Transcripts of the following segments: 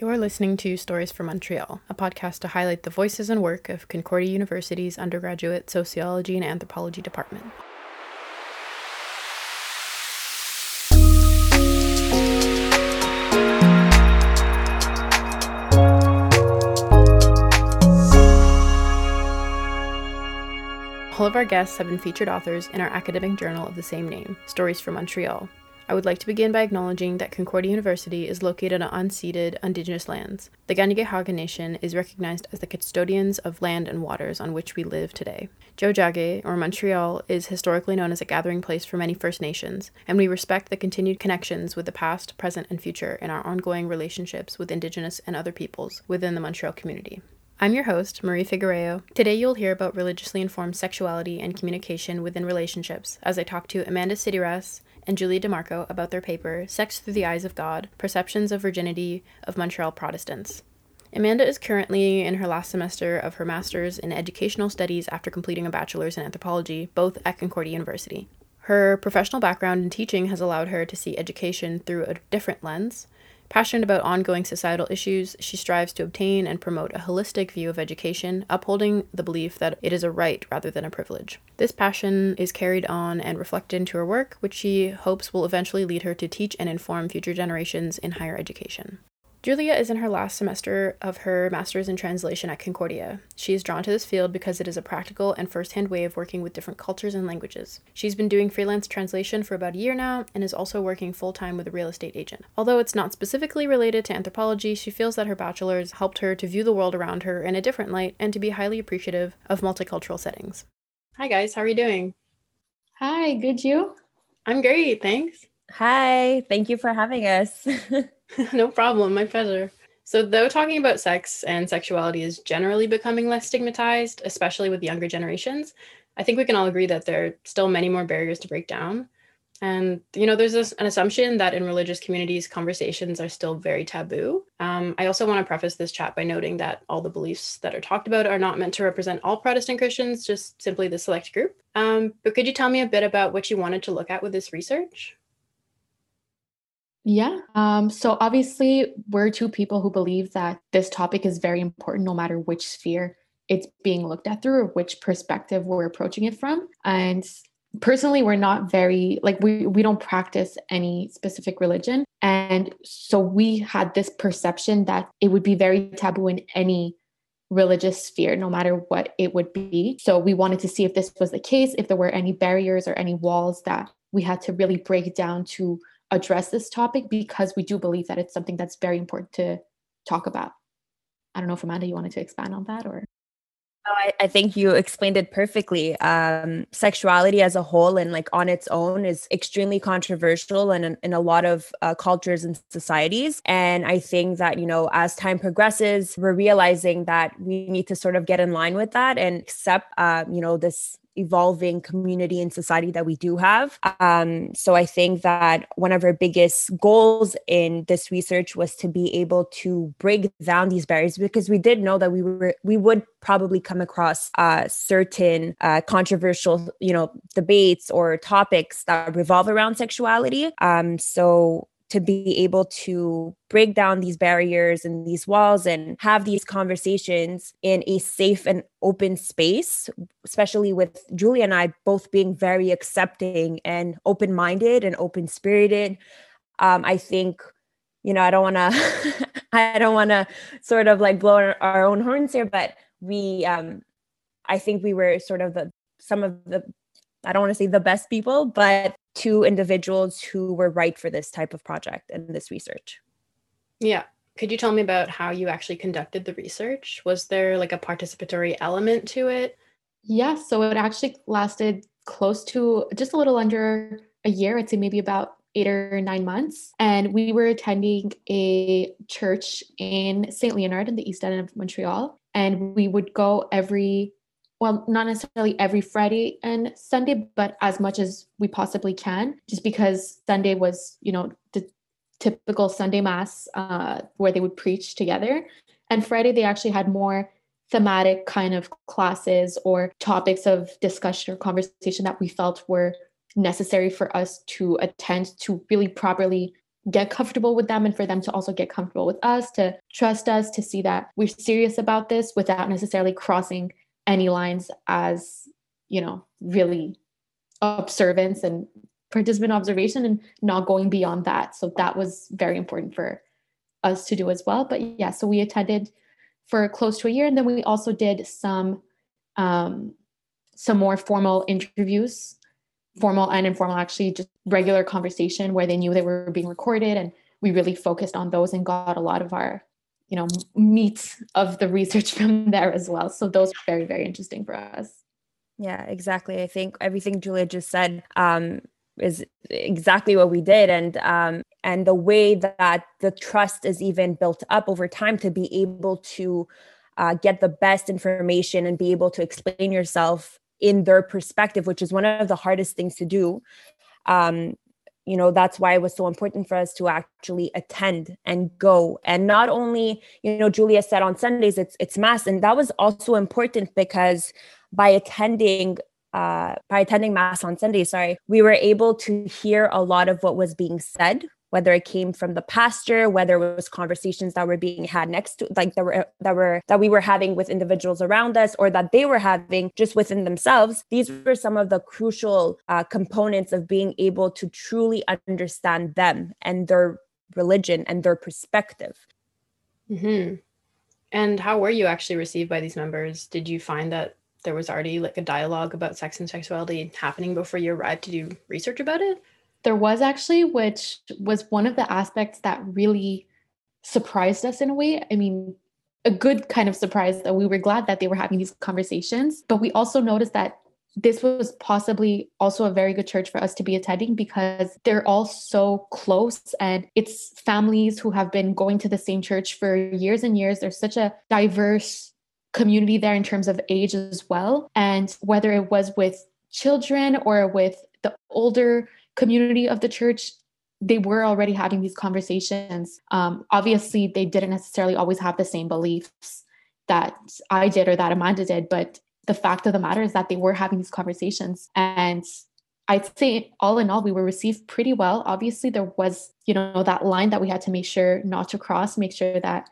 You're listening to Stories from Montreal, a podcast to highlight the voices and work of Concordia University's undergraduate sociology and anthropology department. All of our guests have been featured authors in our academic journal of the same name, Stories from Montreal, I would like to begin by acknowledging that Concordia University is located on unceded Indigenous lands. The Kanien'kehá:ka Nation is recognized as the custodians of land and waters on which we live today. Tiohtià:ke, or Montreal, is historically known as a gathering place for many First Nations, and we respect the continued connections with the past, present, and future in our ongoing relationships with Indigenous and other peoples within the Montreal community. I'm your host, Marie Figueroa. Today you'll hear about religiously informed sexuality and communication within relationships as I talk to Amanda Sidiras, and Julia DeMarco about their paper, Sex Through the Eyes of God Perceptions of Virginity of Montreal Protestants. Amanda is currently in her last semester of her master's in educational studies after completing a bachelor's in anthropology, both at Concordia University. Her professional background in teaching has allowed her to see education through a different lens, Passionate about ongoing societal issues, she strives to obtain and promote a holistic view of education, upholding the belief that it is a right rather than a privilege. This passion is carried on and reflected into her work, which she hopes will eventually lead her to teach and inform future generations in higher education. Julia is in her last semester of her master's in translation at Concordia. She is drawn to this field because it is a practical and first hand way of working with different cultures and languages. She's been doing freelance translation for about a year now and is also working full time with a real estate agent. Although it's not specifically related to anthropology, she feels that her bachelor's helped her to view the world around her in a different light and to be highly appreciative of multicultural settings. Hi, guys, how are you doing? Hi, good you? I'm great, thanks. Hi, thank you for having us. no problem, my pleasure. So, though talking about sex and sexuality is generally becoming less stigmatized, especially with younger generations, I think we can all agree that there are still many more barriers to break down. And, you know, there's this, an assumption that in religious communities, conversations are still very taboo. Um, I also want to preface this chat by noting that all the beliefs that are talked about are not meant to represent all Protestant Christians, just simply the select group. Um, but could you tell me a bit about what you wanted to look at with this research? Yeah. Um, so obviously, we're two people who believe that this topic is very important no matter which sphere it's being looked at through or which perspective we're approaching it from. And personally, we're not very, like, we, we don't practice any specific religion. And so we had this perception that it would be very taboo in any religious sphere, no matter what it would be. So we wanted to see if this was the case, if there were any barriers or any walls that we had to really break down to address this topic because we do believe that it's something that's very important to talk about. I don't know if Amanda, you wanted to expand on that or? Oh, I, I, think you explained it perfectly. Um, sexuality as a whole and like on its own is extremely controversial in, in a lot of uh, cultures and societies. And I think that, you know, as time progresses, we're realizing that we need to sort of get in line with that and accept, uh, you know, this evolving community and society that we do have. Um, so I think that one of our biggest goals in this research was to be able to break down these barriers because we did know that we were we would probably come across uh, certain uh, controversial, you know, debates or topics that revolve around sexuality. Um, so to be able to break down these barriers and these walls and have these conversations in a safe and open space, especially with Julie and I both being very accepting and open minded and open spirited. Um, I think, you know, I don't want to, I don't want to sort of like blow our, own horns here, but we, um, I think we were sort of the, some of the I don't want to say the best people, but two individuals who were right for this type of project and this research. Yeah. Could you tell me about how you actually conducted the research? Was there like a participatory element to it? Yeah, so it actually lasted close to just a little under a year. I'd say maybe about eight or nine months. And we were attending a church in St. Leonard in the east end of Montreal. And we would go every well, not necessarily every Friday and Sunday, but as much as we possibly can, just because Sunday was, you know, the typical Sunday mass uh, where they would preach together. And Friday, they actually had more thematic kind of classes or topics of discussion or conversation that we felt were necessary for us to attend to really properly get comfortable with them and for them to also get comfortable with us, to trust us, to see that we're serious about this without necessarily crossing any lines as, you know, really observance and participant observation and not going beyond that. So that was very important for us to do as well. But yeah, so we attended for close to a year and then we also did some um some more formal interviews formal and informal actually just regular conversation where they knew they were being recorded and we really focused on those and got a lot of our you know meat of the research from there as well. So those are very very interesting for us. Yeah exactly. I think everything julia just said um, is exactly what we did. And um, and the way that the trust is even built up over time to be able to uh, get the best information and be able to explain yourself in their perspective, which is one of the hardest things to do. Um, you know that's why it was so important for us to actually attend and go. And not only you know julia said on sundays it's it's mass. And that was also important because by attending uh by attending mass on sunday sorry we were able to hear a lot of what was being said whether it came from the pastor whether it was conversations that were being had next to like that were that were that we were having with individuals around us or that they were having just within themselves. These were some of the crucial uh, components of being able to truly understand them and their religion and their perspective. Mm-hmm. and how were you actually received by these members? Did you find that there was already like a dialogue about sex and sexuality happening before you arrived? To do research about it there was actually, which was one of the aspects that really surprised us in a way. I mean, a good kind of surprise that we were glad that they were having these conversations. But we also noticed that this was possibly also a very good church for us to be attending because they're all so close and it's families who have been going to the same church for years and years. There's such a diverse community there in terms of age as well. And whether it was with children or with the older community of the church they were already having these conversations. Um, obviously they didn't necessarily always have the same beliefs that i did or that amanda did but the fact of the matter is that they were having these conversations. And i'd say all in all we were received pretty well. Obviously there was you know that line that we had to make sure not to cross make sure that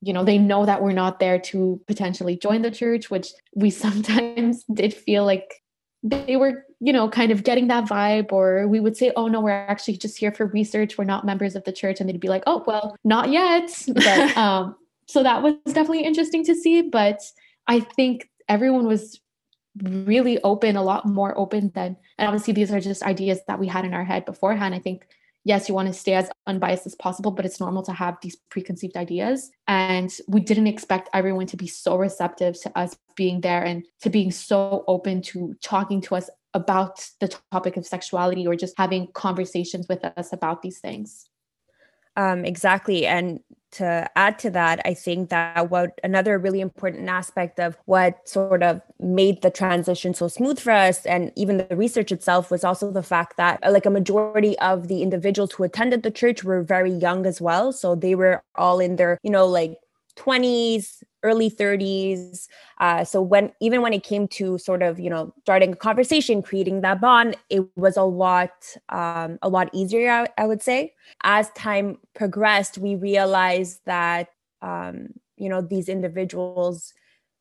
you know they know that we're not there to potentially join the church which we sometimes did feel like they were you know kind of getting that vibe or we would say oh no we're actually just here for research. We're not members of the church and they'd be like oh well not yet. But um so that was definitely interesting to see but i think everyone was really open a lot more open than and obviously these are just ideas that we had in our head beforehand. I think yes, you want to stay as unbiased as possible, but it's normal to have these preconceived ideas. And we didn't expect everyone to be so receptive to us being there and to being so open to talking to us about the topic of sexuality or just having conversations with us about these things. Um, exactly. And to add to that, I think that what another really important aspect of what sort of made the transition so smooth for us and even the research itself was also the fact that uh, like a majority of the individuals who attended the church were very young as well. So they were all in their, you know, like 20s, early 30s. Uh, so when even when it came to sort of you know starting a conversation, creating that bond, it was a lot um, a lot easier. I, I, would say. As time progressed, we realized that um, you know these individuals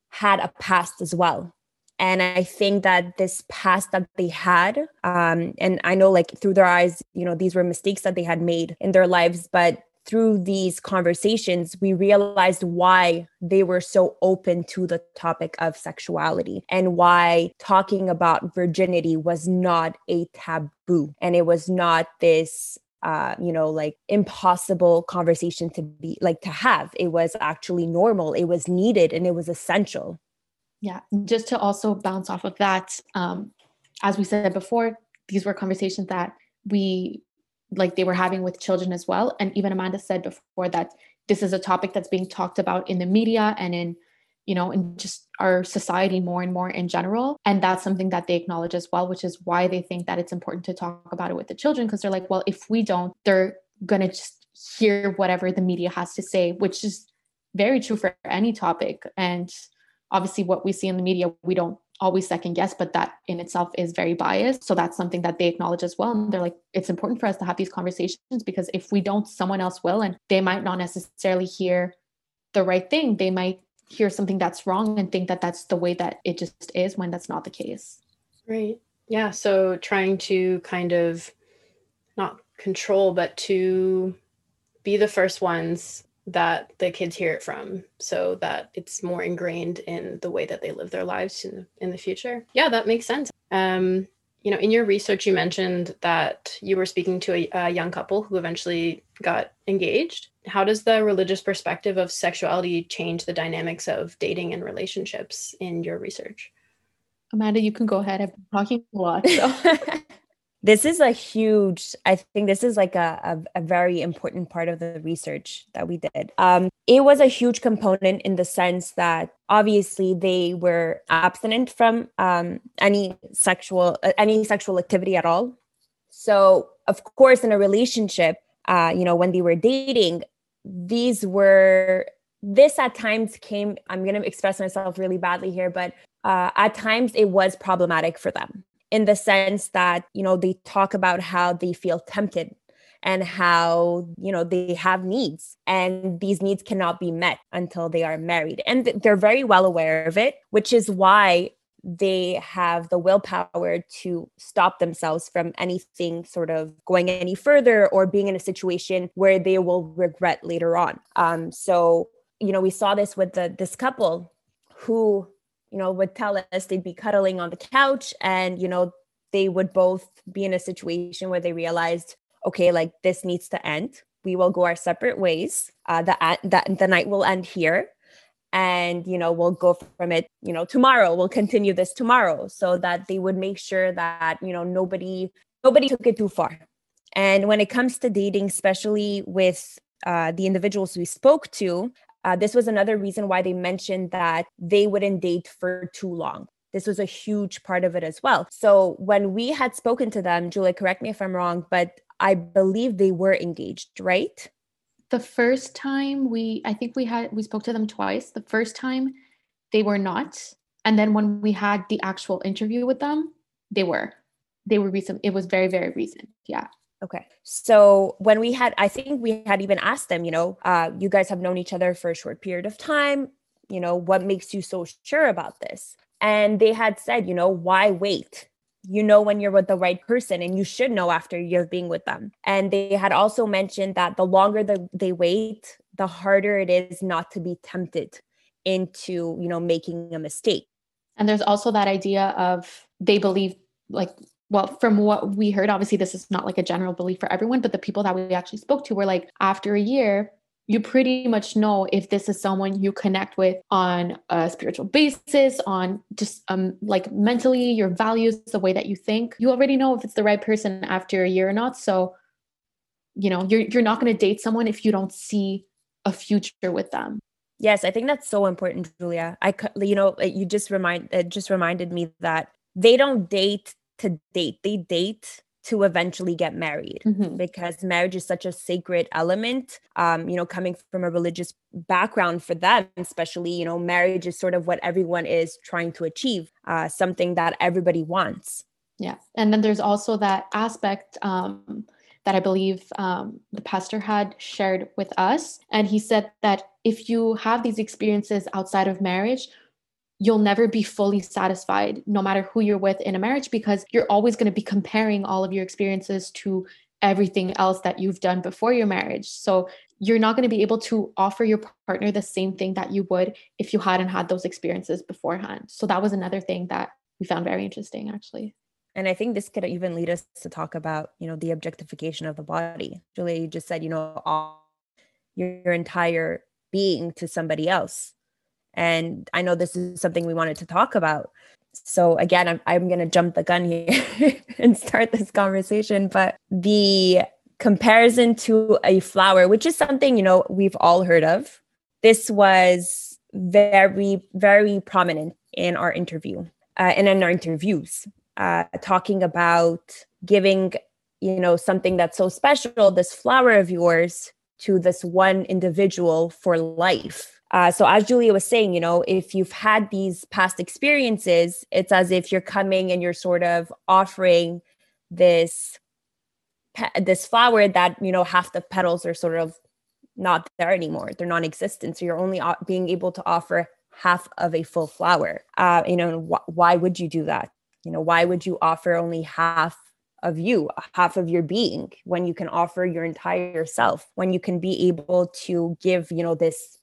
had a past as well. And I think that this past that they had, um, and I know like through their eyes, you know, these were mistakes that they had made in their lives, but through these conversations, we realized why they were so open to the topic of sexuality and why talking about virginity was not a taboo and it was not this uh, you know, like impossible conversation to be like to have. It was actually normal, it was needed, and it was essential. Yeah. Just to also bounce off of that, um, as we said before, these were conversations that we like they were having with children as well. And even Amanda said before that this is a topic that's being talked about in the media and in you know in just our society more and more in general and that's something that they acknowledge as well which is why they think that it's important to talk about it with the children because they're like well if we don't they're going to just hear whatever the media has to say which is very true for any topic and obviously what we see in the media we don't always second guess, but that in itself is very biased. So that's something that they acknowledge as well. And they're like, it's important for us to have these conversations because if we don't, someone else will, and they might not necessarily hear the right thing. They might hear something that's wrong and think that that's the way that it just is when that's not the case. Right. Yeah. So trying to kind of not control, but to be the first ones that the kids hear it from so that it's more ingrained in the way that they live their lives in, in the future. Yeah, that makes sense. Um, you know, in your research, you mentioned that you were speaking to a, a young couple who eventually got engaged. How does the religious perspective of sexuality change the dynamics of dating and relationships in your research? Amanda, you can go ahead. I've been talking a lot. So. this is a huge i think this is like a, a, a, very important part of the research that we did. Um, it was a huge component in the sense that obviously they were abstinent from um, any sexual uh, any sexual activity at all. So of course in a relationship uh, you know when they were dating these were this at times came i'm going to express myself really badly here but uh, at times it was problematic for them in the sense that you know they talk about how they feel tempted and how you know they have needs and these needs cannot be met until they are married. And they're very well aware of it which is why they have the willpower to stop themselves from anything sort of going any further or being in a situation where they will regret later on. Um so you know we saw this with the this couple who you know, would tell us they'd be cuddling on the couch and, you know, they would both be in a situation where they realized, okay, like this needs to end. We will go our separate ways. Uh, the, the, the night will end here. And, you know, we'll go from it, you know, tomorrow. We'll continue this tomorrow so that they would make sure that, you know, nobody, nobody took it too far. And when it comes to dating, especially with uh, the individuals we spoke to, uh, this was another reason why they mentioned that they wouldn't date for too long. This was a huge part of it as well. So when we had spoken to them, Julia, correct me if I'm wrong, but I believe they were engaged, right? The first time we, I think we had, we spoke to them twice. The first time they were not. And then when we had the actual interview with them, they were. They were recent. It was very, very recent. Yeah. Okay. So when we had, I think we had even asked them, you know, uh, you guys have known each other for a short period of time. You know, what makes you so sure about this? And they had said, you know, why wait? You know, when you're with the right person, and you should know after you're being with them. And they had also mentioned that the longer the, they wait, the harder it is not to be tempted into, you know, making a mistake. And there's also that idea of they believe like well, from what we heard, obviously this is not like a general belief for everyone, but the people that we actually spoke to were like, after a year, you pretty much know if this is someone you connect with on a spiritual basis, on just um like mentally, your values, the way that you think. You already know if it's the right person after a year or not. So, you know, you're you're not going to date someone if you don't see a future with them. Yes, I think that's so important, Julia. I you know, you just remind it just reminded me that they don't date to date. They date to eventually get married mm-hmm. because marriage is such a sacred element um you know coming from a religious background for them especially you know marriage is sort of what everyone is trying to achieve uh something that everybody wants yeah and then there's also that aspect um that I believe um, the pastor had shared with us. And he said that if you have these experiences outside of marriage, you'll never be fully satisfied no matter who you're with in a marriage because you're always going to be comparing all of your experiences to everything else that you've done before your marriage. So you're not going to be able to offer your partner the same thing that you would if you hadn't had those experiences beforehand. So that was another thing that we found very interesting actually. And I think this could even lead us to talk about, you know, the objectification of the body. Julia, you just said, you know, all your, your entire being to somebody else and I know this is something we wanted to talk about. So again, I'm, I'm going to jump the gun here and start this conversation. But the comparison to a flower, which is something, you know, we've all heard of, this was very, very prominent in our interview uh, and in our interviews, uh, talking about giving, you know, something that's so special, this flower of yours, to this one individual for life Uh, so, as Julia was saying, you know, if you've had these past experiences, it's as if you're coming and you're sort of offering this this flower that you know half the petals are sort of not there anymore; they're non-existent. So you're only being able to offer half of a full flower. Uh, you know, wh- why would you do that? You know, why would you offer only half of you, half of your being, when you can offer your entire self, when you can be able to give, you know, this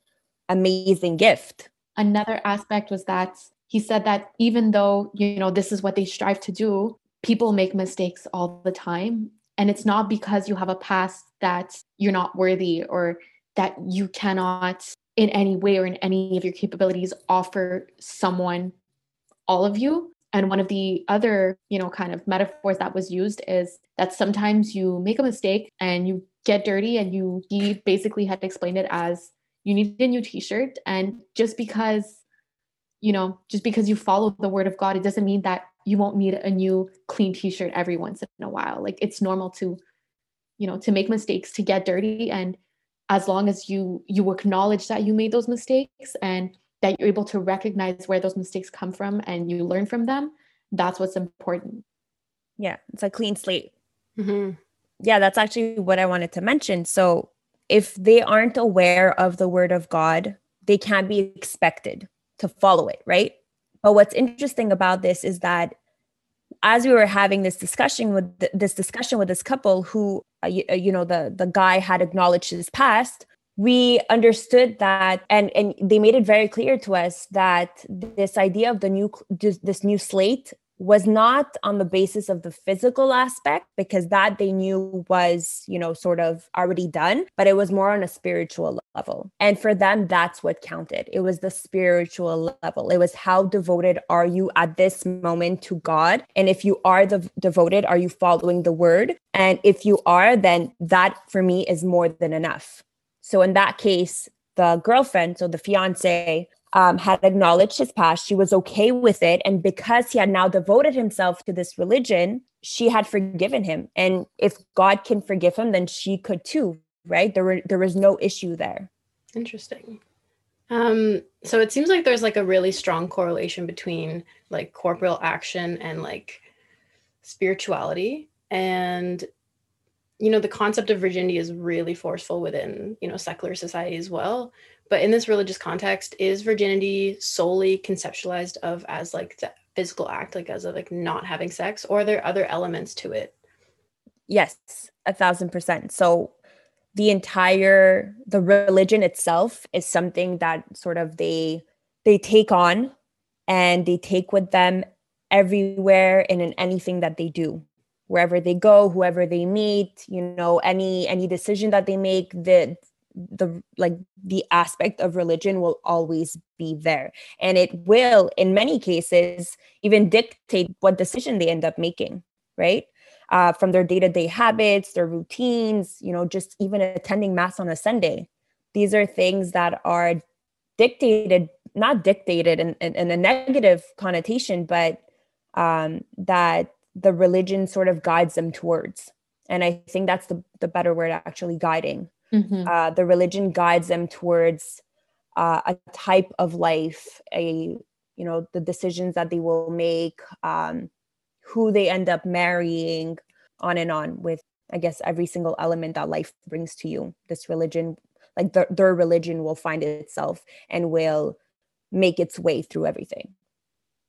amazing gift. Another aspect was that he said that even though, you know, this is what they strive to do, people make mistakes all the time. And it's not because you have a past that you're not worthy or that you cannot in any way or in any of your capabilities offer someone all of you and one of the other you know kind of metaphors that was used is that sometimes you make a mistake and you get dirty and you he basically had explained it as you need a new t-shirt. And just because you know just because you follow the word of god it doesn't mean that you won't need a new clean t-shirt every once in a while. Like it's normal to you know to make mistakes to get dirty. And as long as you you acknowledge that you made those mistakes and that you're able to recognize where those mistakes come from and you learn from them that's what's important. Yeah it's a clean slate. Mm-hmm. yeah that's actually what i wanted to mention. So if they aren't aware of the word of God, they can't be expected to follow it, right? But what's interesting about this is that as we were having this discussion with th- this discussion with this couple who uh, you, uh, you know the the guy had acknowledged his past we understood that and and they made it very clear to us that this idea of the new this new slate was not on the basis of the physical aspect because that they knew was you know sort of already done but it was more on a spiritual level. And for them that's what counted. It was the spiritual level. It was how devoted are you at this moment to god? And if you are the devoted are you following the word? And if you are then that for me is more than enough. So in that case the girlfriend so the fiance um, had acknowledged his past. She was okay with it. And because he had now devoted himself to this religion, she had forgiven him. And if God can forgive him, then she could too, right? There were there was no issue there. Interesting. Um, so it seems like there's like a really strong correlation between like corporal action and like spirituality. And you know, the concept of virginity is really forceful within, you know, secular society as well but in this religious context is virginity solely conceptualized of as like the physical act like as of like not having sex or are there other elements to it? Yes a thousand percent. So the entire the religion itself is something that sort of they they take on and they take with them everywhere and in anything that they do. Wherever they go whoever they meet you know any any decision that they make the the like the aspect of religion will always be there. And it will in many cases even dictate what decision they end up making right? Uh, from their day-to-day habits their routines you know just even attending mass on a sunday. These are things that are dictated not dictated in, in, in a negative connotation but um, that the religion sort of guides them towards. And i think that's the, the better word actually guiding Mm-hmm. Uh, the religion guides them towards uh, a type of life, a you know the decisions that they will make, um, who they end up marrying, on and on with I guess every single element that life brings to you. This religion, like their, their religion, will find itself and will make its way through everything.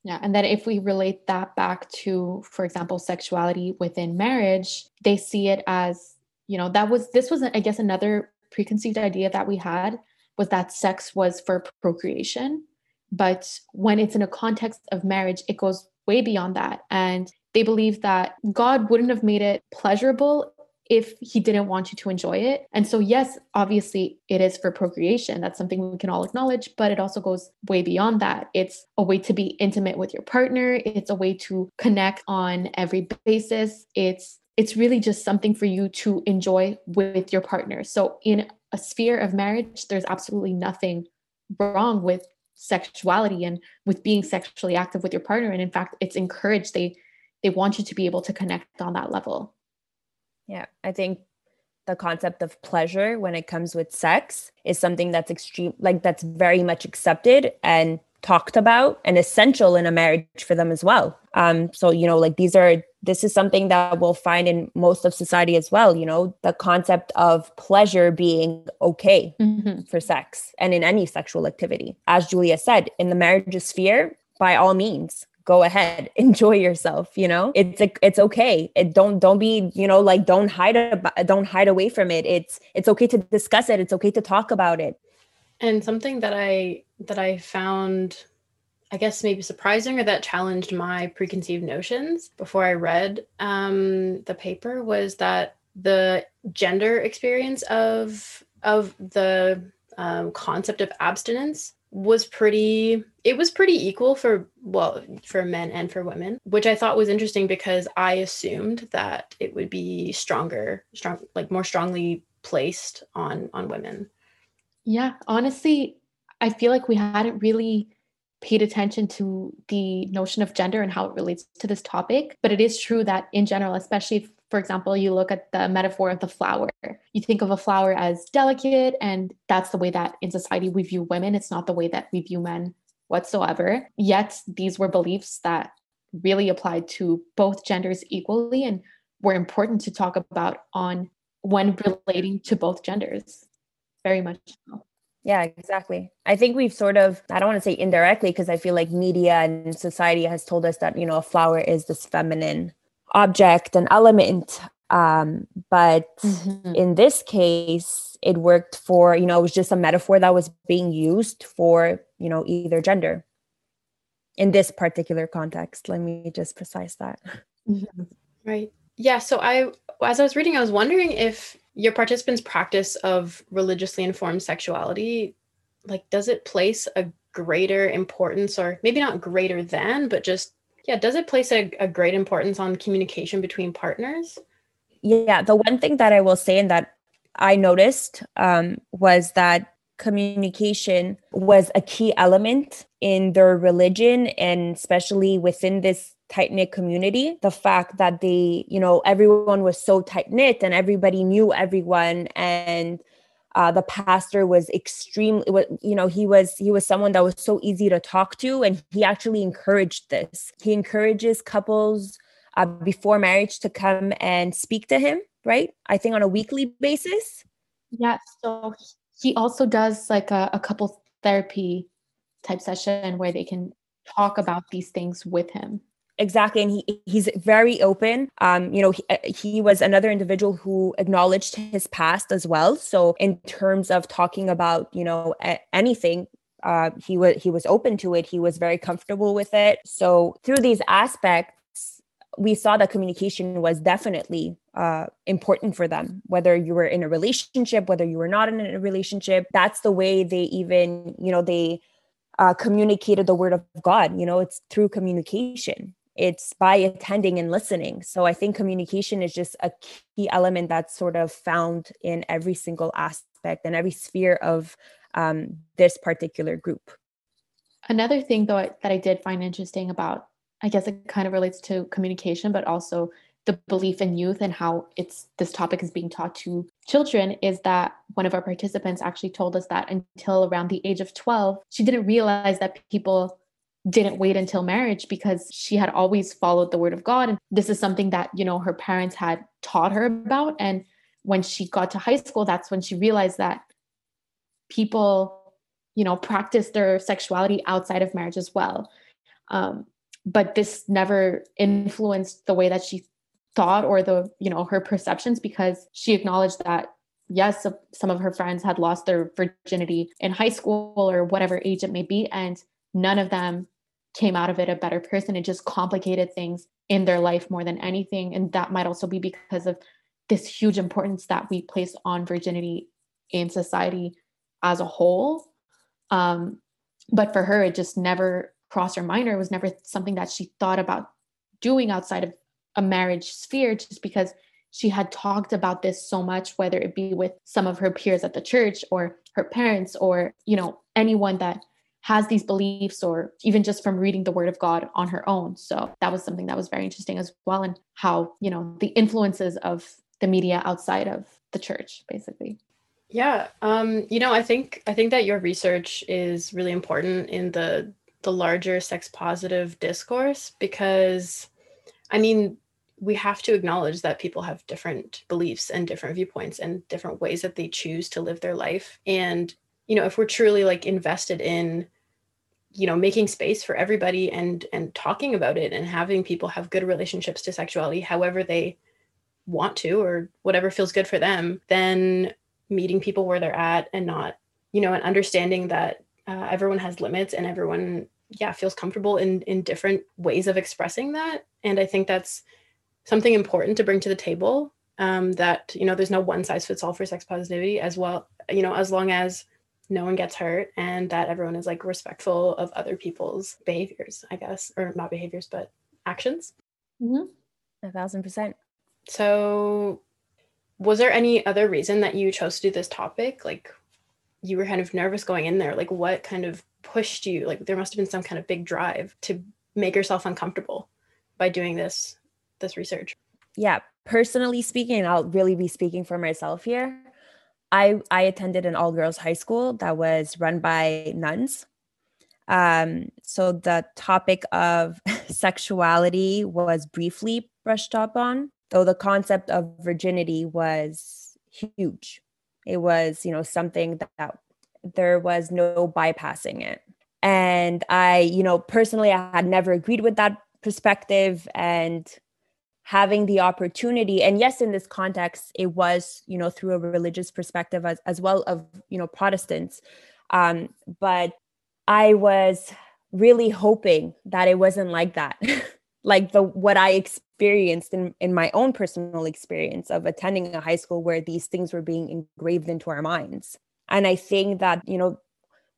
Yeah. And then if we relate that back to, for example, sexuality within marriage, they see it as you know that was this was i guess another preconceived idea that we had was that sex was for procreation but when it's in a context of marriage it goes way beyond that and they believe that god wouldn't have made it pleasurable if he didn't want you to enjoy it. And so, yes, obviously it is for procreation. That's something we can all acknowledge, but it also goes way beyond that. It's a way to be intimate with your partner, it's a way to connect on every basis. It's it's really just something for you to enjoy with your partner. So, in a sphere of marriage, there's absolutely nothing wrong with sexuality and with being sexually active with your partner. And in fact, it's encouraged. They they want you to be able to connect on that level. Yeah, I think the concept of pleasure when it comes with sex is something that's extreme like that's very much accepted and talked about and essential in a marriage for them as well. Um so you know like these are this is something that we'll find in most of society as well you know the concept of pleasure being okay mm-hmm. for sex and in any sexual activity. As julia said in the marriage sphere by all means go ahead enjoy yourself you know? It's it's okay. It don't don't be you know like don't hide about, don't hide away from it. It's it's okay to discuss it. It's okay to talk about it. And something that i that i found i guess maybe surprising or that challenged my preconceived notions before i read um, the paper was that the gender experience of of the um, concept of abstinence was pretty it was pretty equal for well for men and for women which i thought was interesting because i assumed that it would be stronger strong like more strongly placed on on women. Yeah honestly i feel like we hadn't really paid attention to the notion of gender and how it relates to this topic but it is true that in general especially for example, you look at the metaphor of the flower. You think of a flower as delicate, and that's the way that in society we view women. It's not the way that we view men whatsoever. Yet these were beliefs that really applied to both genders equally and were important to talk about on when relating to both genders. Very much so. Yeah, exactly. I think we've sort of, I don't want to say indirectly, because I feel like media and society has told us that, you know, a flower is this feminine object and element um, but mm-hmm. in this case it worked for you know it was just a metaphor that was being used for you know either gender in this particular context let me just precise that mm-hmm. right yeah so i as i was reading i was wondering if your participants practice of religiously informed sexuality like does it place a greater importance or maybe not greater than but just yeah does it place a, a great importance on communication between partners? Yeah the one thing that i will say and that i noticed um, was that communication was a key element in their religion and especially within this tight knit community. The fact that they, you know, everyone was so tight knit and everybody knew everyone and uh, the pastor was extremely you know he was he was someone that was so easy to talk to and he actually encouraged this. He encourages couples uh, before marriage to come and speak to him right? I think on a weekly basis. Yeah so he also does like a, a couple therapy type session where they can talk about these things with him exactly and he he's very open. Um you know he, uh, he was another individual who acknowledged his past as well. So in terms of talking about you know a- anything uh, he was he was open to it. He was very comfortable with it. So through these aspects we saw that communication was definitely uh, important for them. Whether you were in a relationship whether you were not in a relationship that's the way they even you know they uh, communicated the word of god. You know it's through communication it's by attending and listening. So I think communication is just a key element that's sort of found in every single aspect and every sphere of um, this particular group. Another thing, though, that I did find interesting about, I guess it kind of relates to communication, but also the belief in youth and how it's this topic is being taught to children is that one of our participants actually told us that until around the age of 12 she didn't realize that people didn't wait until marriage because she had always followed the word of God. And this is something that, you know, her parents had taught her about. And when she got to high school, that's when she realized that people, you know, practice their sexuality outside of marriage as well. Um, but this never influenced the way that she thought or the, you know, her perceptions because she acknowledged that yes, some of her friends had lost their virginity in high school or whatever age it may be. And none of them came out of it a better person. It just complicated things in their life more than anything. And that might also be because of this huge importance that we place on virginity in society as a whole. Um, but for her, it just never crossed her mind or it was never something that she thought about doing outside of a marriage sphere just because she had talked about this so much whether it be with some of her peers at the church or her parents or you know anyone that has these beliefs or even just from reading the word of God on her own. So that was something that was very interesting as well and how, you know, the influences of the media outside of the church, basically. Yeah, um, you know, I think I think that your research is really important in the the larger sex positive discourse because, I mean, we have to acknowledge that people have different beliefs and different viewpoints and different ways that they choose to live their life. And you know, if we're truly like invested in you know making space for everybody and and talking about it and having people have good relationships to sexuality however they want to or whatever feels good for them then meeting people where they're at and not you know and understanding that uh, everyone has limits and everyone yeah feels comfortable in in different ways of expressing that. And i think that's something important to bring to the table um, that you know there's no one size fits all for sex positivity as well you know as long as no one gets hurt and that everyone is like respectful of other people's behaviors i guess or not behaviors but actions. Mm-hmm. a thousand percent. So was there any other reason that you chose to do this topic? Like you were kind of nervous going in there. Like what kind of pushed you? Like there must have been some kind of big drive to make yourself uncomfortable by doing this this research. Yeah. Personally speaking i'll really be speaking for myself here I I attended an all girls high school that was run by nuns. Um, so the topic of sexuality was briefly brushed up on, though the concept of virginity was huge. It was, you know, something that, that there was no bypassing it. And I, you know, personally, I had never agreed with that perspective and having the opportunity and yes in this context it was you know through a religious perspective as, as well of you know protestants. Um, but i was really hoping that it wasn't like that. Like the what i experienced in, in my own personal experience of attending a high school where these things were being engraved into our minds. And i think that you know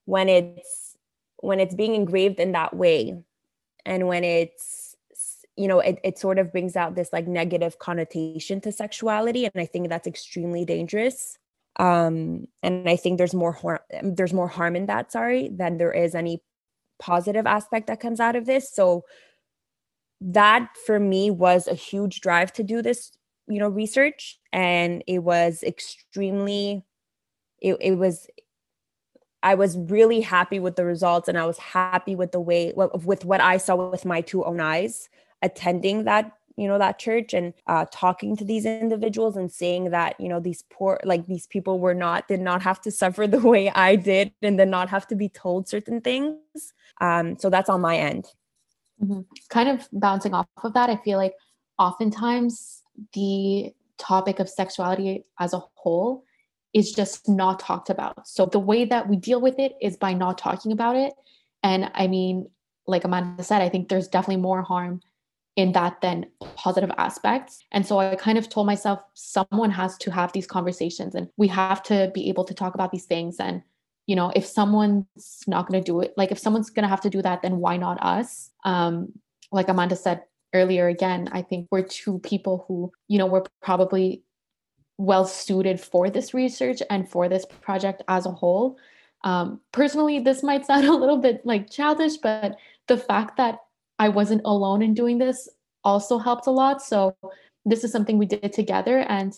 when it's when it's being engraved in that way and when it's you know it, it sort of brings out this like negative connotation to sexuality and i think that's extremely dangerous. Um and i think there's more har- there's more harm in that sorry than there is any positive aspect that comes out of this. So that for me was a huge drive to do this you know research and it was extremely it, it was I was really happy with the results and I was happy with the way with what I saw with my two own eyes attending that you know that church and uh, talking to these individuals and saying that you know these poor like these people were not did not have to suffer the way i did and did not have to be told certain things. Um, so that's on my end. Mm-hmm. kind of bouncing off of that i feel like oftentimes the topic of sexuality as a whole is just not talked about. So the way that we deal with it is by not talking about it. And i mean like amanda said i think there's definitely more harm in that then positive aspects. And so I kind of told myself someone has to have these conversations and we have to be able to talk about these things. And, you know, if someone's not going to do it, like if someone's going to have to do that, then why not us? Um, like Amanda said earlier, again, I think we're two people who, you know, we're probably well suited for this research and for this project as a whole. Um, personally, this might sound a little bit like childish, but the fact that I wasn't alone in doing this also helped a lot. So this is something we did together. And,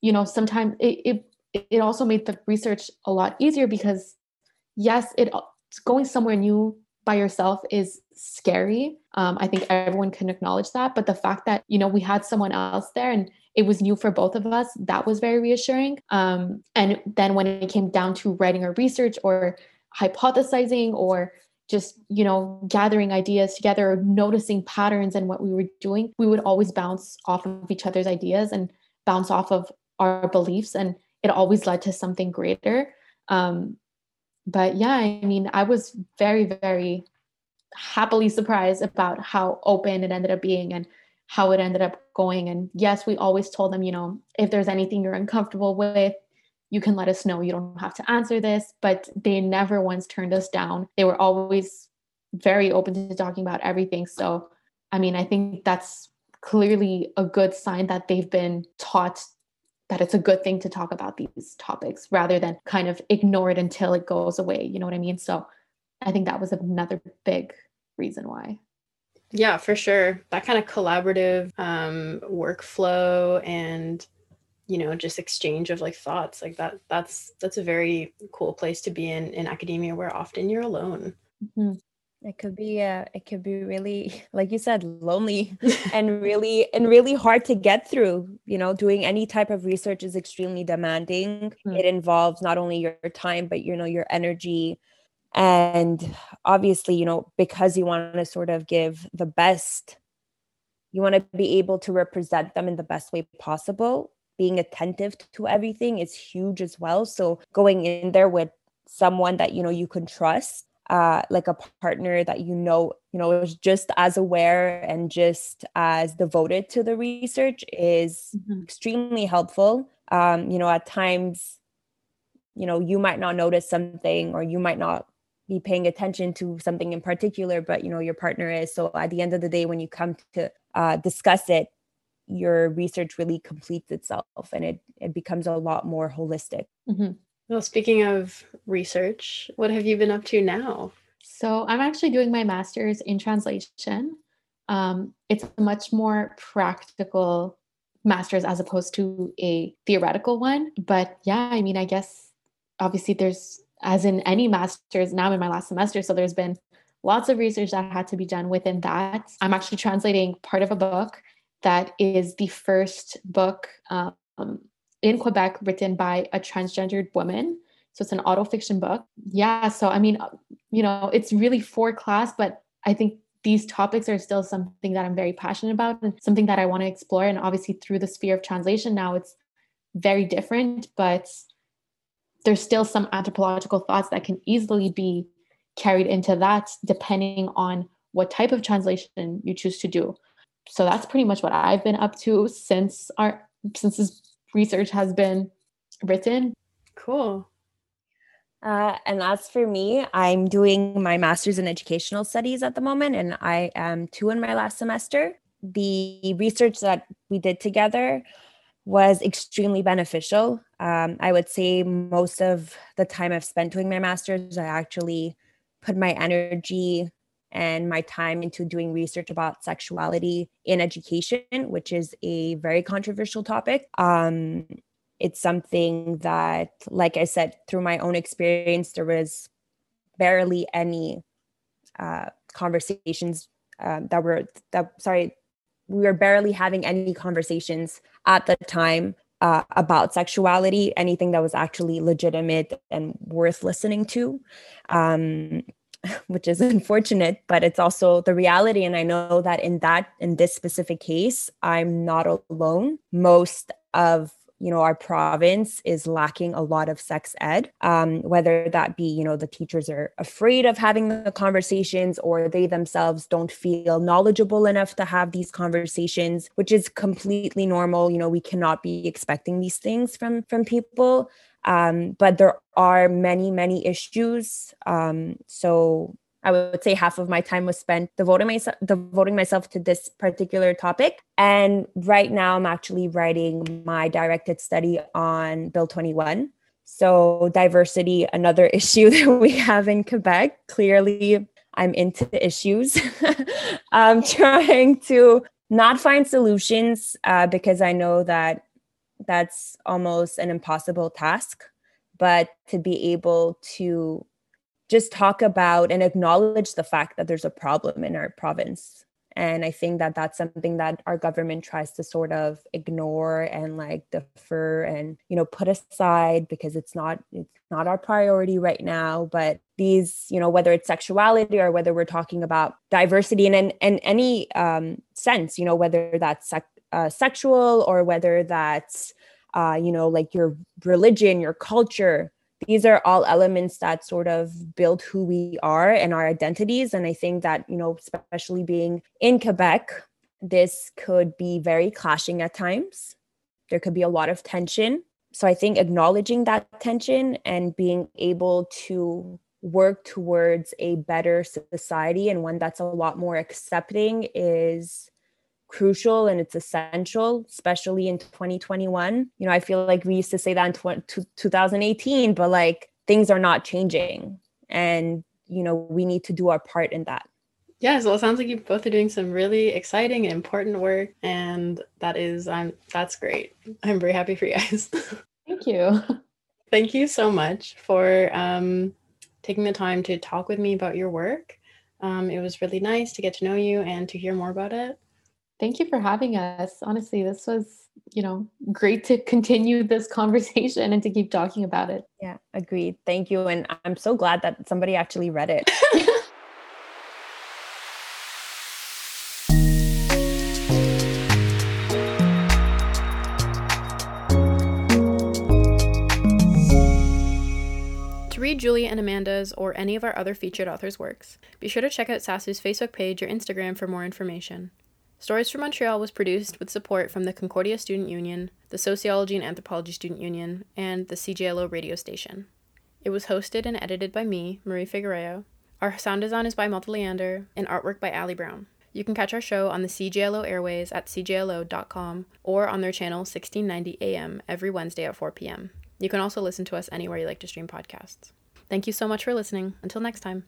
you know, sometimes it, it, it also made the research a lot easier because yes, it going somewhere new by yourself is scary. Um, I think everyone can acknowledge that. But the fact that, you know, we had someone else there and it was new for both of us, that was very reassuring. Um, and then when it came down to writing our research or hypothesizing or just you know gathering ideas together noticing patterns and what we were doing we would always bounce off of each other's ideas and bounce off of our beliefs and it always led to something greater. Um, but yeah i mean i was very very happily surprised about how open it ended up being and how it ended up going. And yes we always told them you know if there's anything you're uncomfortable with you can let us know. You don't have to answer this. But they never once turned us down. They were always very open to talking about everything. So, I mean, I think that's clearly a good sign that they've been taught that it's a good thing to talk about these topics rather than kind of ignore it until it goes away. You know what I mean? So, I think that was another big reason why. Yeah, for sure. That kind of collaborative um, workflow and you know just exchange of like thoughts like that that's that's a very cool place to be in in academia where often you're alone. Mm-hmm. it could be uh it could be really like you said lonely and really and really hard to get through. You know doing any type of research is extremely demanding. Mm-hmm. it involves not only your time but you know your energy. And obviously you know because you want to sort of give the best you want to be able to represent them in the best way possible being attentive to everything is huge as well. So going in there with someone that you know you can trust uh, like a partner that you know you know is just as aware and just as devoted to the research is mm-hmm. extremely helpful. Um, you know at times you know you might not notice something or you might not be paying attention to something in particular but you know your partner is. So at the end of the day when you come to uh, discuss it your research really completes itself and it, it becomes a lot more holistic mm-hmm. well speaking of research what have you been up to now so i'm actually doing my master's in translation um, it's a much more practical master's as opposed to a theoretical one but yeah i mean i guess obviously there's as in any master's, now I'm in my last semester. So there's been lots of research that had to be done within that. I'm actually translating part of a book that is the first book um, in Quebec written by a transgendered woman. So it's an autofiction book. Yeah. So, I mean, you know, it's really for class, but I think these topics are still something that I'm very passionate about and something that I want to explore. And obviously, through the sphere of translation now, it's very different, but there's still some anthropological thoughts that can easily be carried into that depending on what type of translation you choose to do so that's pretty much what i've been up to since our since this research has been written cool uh, and as for me, I'm doing my master's in educational studies at the moment, and I am two in my last semester. The research that we did together was extremely beneficial. Um, I would say most of the time I've spent doing my master's, I actually put my energy and my time into doing research about sexuality in education, which is a very controversial topic. Um, it's something that, like I said, through my own experience, there was barely any uh, conversations um, that were that sorry we were barely having any conversations at the time uh, about sexuality, anything that was actually legitimate and worth listening to, um, which is unfortunate, but it's also the reality. And I know that in that, in this specific case, I'm not alone. Most of you know our province is lacking a lot of sex ed um, whether that be you know the teachers are afraid of having the conversations or they themselves don't feel knowledgeable enough to have these conversations which is completely normal. You know we cannot be expecting these things from from people um, but there are many many issues um, so I would say half of my time was spent devoting myself devoting myself to this particular topic. And right now I'm actually writing my directed study on Bill 21. So diversity, another issue that we have in Quebec. Clearly, I'm into the issues. I'm trying to not find solutions uh, because I know that that's almost an impossible task, but to be able to just talk about and acknowledge the fact that there's a problem in our province. And i think that that's something that our government tries to sort of ignore and like defer and you know put aside because it's not it's not our priority right now. But these you know whether it's sexuality or whether we're talking about diversity and in, in any um, sense you know whether that's sec- uh, sexual or whether that's uh, you know like your religion your culture these are all elements that sort of build who we are and our identities. And i think that you know especially being in quebec this could be very clashing at times. There could be a lot of tension. So i think acknowledging that tension and being able to work towards a better society and one that's a lot more accepting is crucial and it's essential, especially in 2021. You know, I feel like we used to say that in 20, 2018, but like things are not changing. And, you know, we need to do our part in that. Yes, well, it sounds like you both are doing some really exciting and important work, and that is, I'm that's great. I'm very happy for you guys. Thank you. Thank you so much for um, taking the time to talk with me about your work. Um, it was really nice to get to know you and to hear more about it. Thank you for having us. Honestly, this was, you know, great to continue this conversation and to keep talking about it. Yeah, agreed. Thank you. And I'm so glad that somebody actually read it. To read Julie and Amanda's or any of our other featured authors' works, be sure to check out SASU's Facebook page or Instagram for more information. Stories from Montreal was produced with support from the Concordia Student Union, the Sociology and Anthropology Student Union, and the CJLO radio station. It was hosted and edited by me, Marie Figueroa. Our sound design is by Malta Leander, and artwork by Ali Brown. You can catch our show on the CJLO airways at cjlo.com or on their channel 1690 AM every Wednesday at 4 p.m. You can also listen to us anywhere you like to stream podcasts. Thank you so much for listening. Until next time.